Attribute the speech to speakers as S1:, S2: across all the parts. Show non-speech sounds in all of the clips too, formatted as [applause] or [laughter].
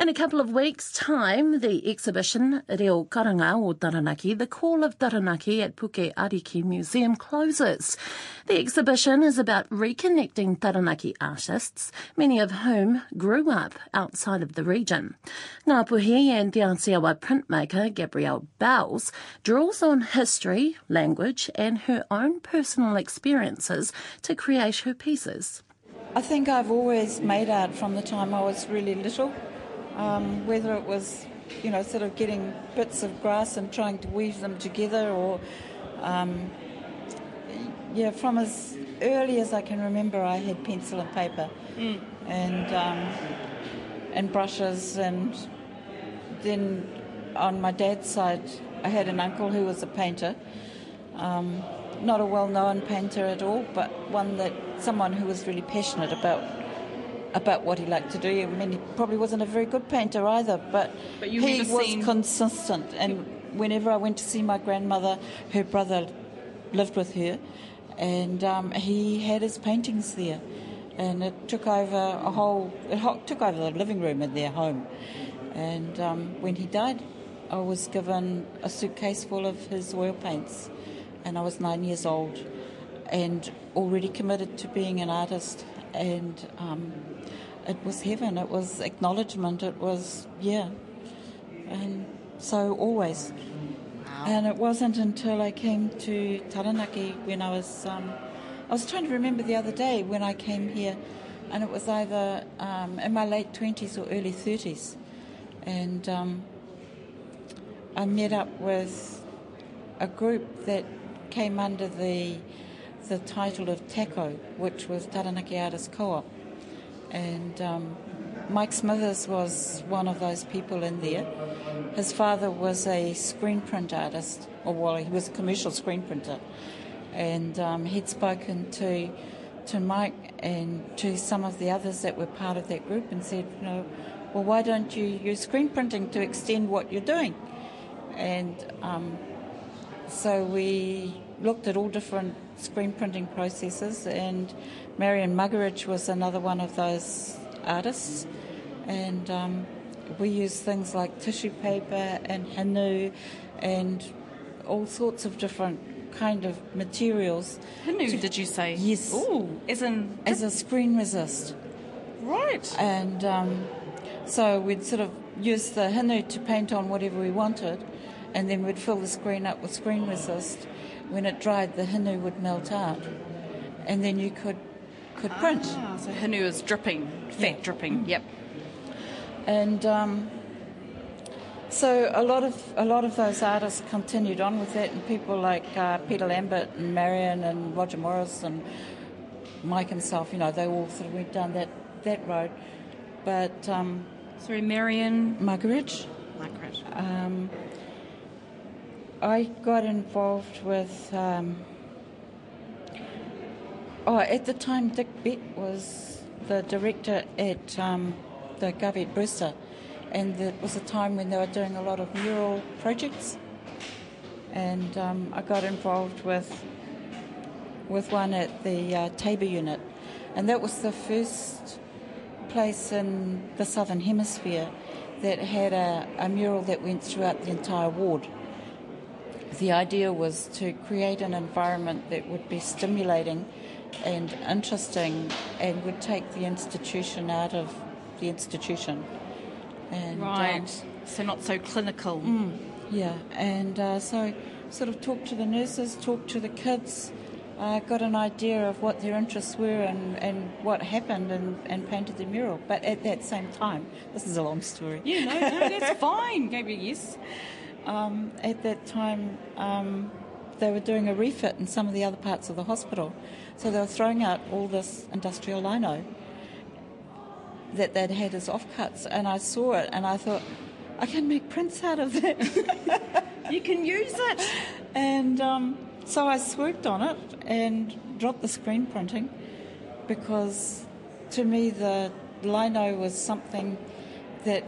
S1: In a couple of weeks' time, the exhibition Reo Karanga o Taranaki, The Call of Taranaki at Puke Ariki Museum closes. The exhibition is about reconnecting Taranaki artists, many of whom grew up outside of the region. Ngāpuhi and Te Ātiawa printmaker Gabrielle Belz draws on history, language and her own personal experiences to create her pieces.
S2: I think I've always made art from the time I was really little um, whether it was, you know, sort of getting bits of grass and trying to weave them together, or um, yeah, from as early as I can remember, I had pencil and paper mm. and um, and brushes, and then on my dad's side, I had an uncle who was a painter. Um, not a well-known painter at all, but one that someone who was really passionate about about what he liked to do. I mean, he probably wasn't a very good painter either, but,
S3: but
S2: he was
S3: seen...
S2: consistent. And whenever I went to see my grandmother, her brother lived with her, and um, he had his paintings there. And it took over a whole, it took over the living room in their home. And um, when he died, I was given a suitcase full of his oil paints, and I was nine years old and already committed to being an artist. And um, it was heaven. It was acknowledgement. It was yeah, and so always. Wow. And it wasn't until I came to Taranaki when I was um, I was trying to remember the other day when I came here, and it was either um, in my late twenties or early thirties, and um, I met up with a group that came under the the title of TACO, which was Taranaki Artists Co-op and um, Mike Smithers was one of those people in there. His father was a screen print artist, or well, he was a commercial screen printer, and um, he'd spoken to to Mike and to some of the others that were part of that group and said, you know, well, why don't you use screen printing to extend what you're doing? And um, so we looked at all different screen printing processes, and Marion Muggeridge was another one of those artists. And um, we use things like tissue paper and hinu and all sorts of different kind of materials.
S3: Hinu, to, did you say?
S2: Yes.
S3: Oh, as in
S2: as a screen resist.
S3: Right.
S2: And um, so we'd sort of use the hinu to paint on whatever we wanted, and then we'd fill the screen up with screen resist. When it dried, the hinu would melt out, and then you could could print.
S3: Ah, so hinu is dripping, fat yeah. dripping. Yep.
S2: And um, so a lot of a lot of those artists continued on with that, and people like uh, Peter Lambert and Marion and Roger Morris and Mike himself, you know, they all sort of went down that that road. But um,
S3: sorry, Marion
S2: Muggeridge.
S3: Muggeridge.
S2: Um, I got involved with. Um, oh, at the time, Dick Bett was the director at um, the Govett-Brewster, and it was a time when they were doing a lot of mural projects. And um, I got involved with with one at the uh, Tabor unit, and that was the first place in the southern hemisphere that had a, a mural that went throughout the entire ward the idea was to create an environment that would be stimulating and interesting and would take the institution out of the institution.
S3: And, right. Um, so not so clinical.
S2: Mm, yeah, and uh, so sort of talked to the nurses, talked to the kids, uh, got an idea of what their interests were and, and what happened and, and painted the mural. But at that same time, this is a long story.
S3: Yeah, no, no that's [laughs] fine. Maybe yes.
S2: Um, at that time, um, they were doing a refit in some of the other parts of the hospital. So they were throwing out all this industrial lino that they'd had as offcuts. And I saw it and I thought, I can make prints out of that. [laughs]
S3: you can use it.
S2: And um, so I swooped on it and dropped the screen printing because to me the lino was something that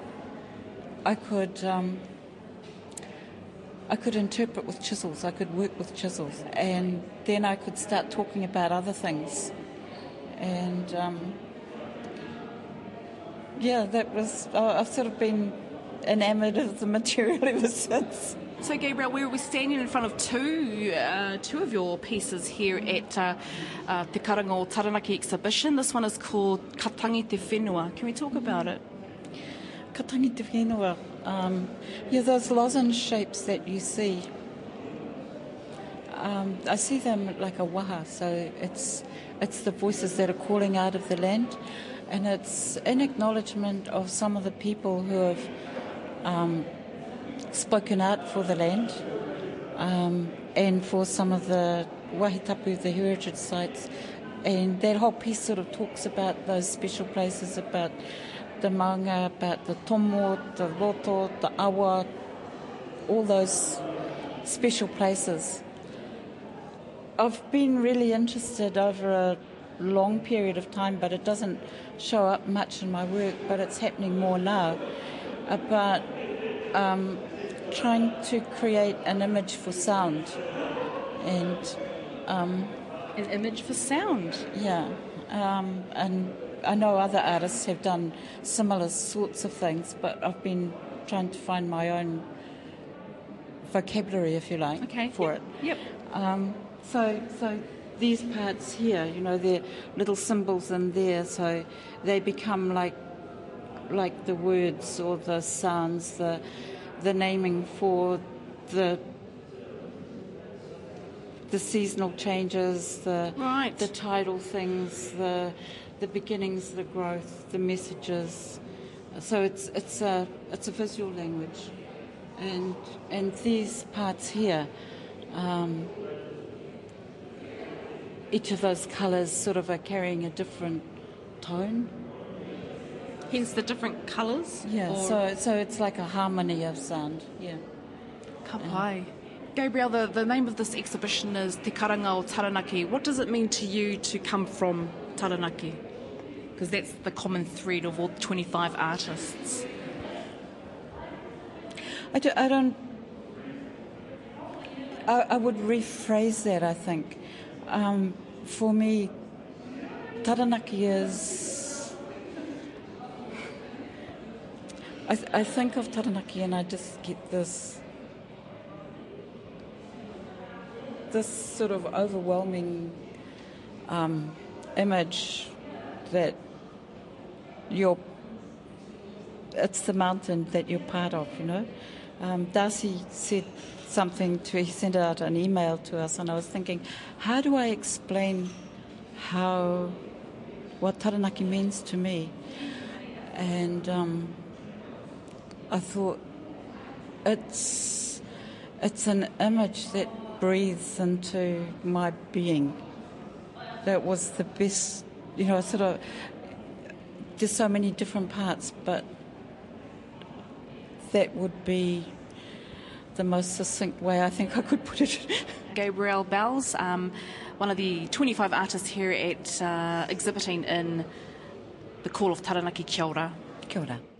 S2: I could. Um, I could interpret with chisels, I could work with chisels, and then I could start talking about other things. And um, yeah, that was, I've sort of been enamoured of the material [laughs] ever since.
S3: So, Gabriel, we were standing in front of two uh, two of your pieces here at uh, uh, Te Karanga o Taranaki exhibition. This one is called Katangi Te Whenua. Can we talk about it?
S2: Katangi Te Whenua. Um, yeah, those lozenge shapes that you see. Um, I see them like a waha, so it's it's the voices that are calling out of the land, and it's in acknowledgement of some of the people who have um, spoken out for the land um, and for some of the wahitapu, the heritage sites. And that whole piece sort of talks about those special places, about the maunga, about the tomo, the roto, the awa, all those special places. I've been really interested over a long period of time, but it doesn't show up much in my work, but it's happening more now, about um, trying to create an image for sound. And um,
S3: an image for sound?
S2: Yeah. Um, and I know other artists have done similar sorts of things, but I've been trying to find my own vocabulary, if you like,
S3: okay.
S2: for
S3: yep.
S2: it.
S3: Yep.
S2: Um, so, so these parts here, you know, they're little symbols in there, so they become like, like the words or the sounds, the the naming for the the seasonal changes, the
S3: right.
S2: the tidal things, the the beginnings, the growth, the messages. So it's it's a it's a visual language, and and these parts here, um, each of those colours sort of are carrying a different tone.
S3: Hence the different colours?
S2: Yeah, so so it's like a harmony of sound, yeah.
S3: Ka pai. Gabriel, the, the name of this exhibition is Te Karanga o Taranaki. What does it mean to you to come from Taranaki? Because that's the common thread of all 25 artists.
S2: I, do, I don't. I, I, would rephrase that, I think. Um, for me, Taranaki is I, th- I think of Taranaki and I just get this this sort of overwhelming um, image that you're it's the mountain that you're part of, you know. Um, Darcy said something to he sent out an email to us and I was thinking, how do I explain how what Taranaki means to me? And um, I thought it's it's an image that breathes into my being. That was the best, you know, sort of. There's so many different parts, but that would be the most succinct way I think I could put it. [laughs]
S3: Gabrielle Belz, um, one of the 25 artists here at uh, exhibiting in the Call of Taranaki. Kia ora.
S2: Kia ora.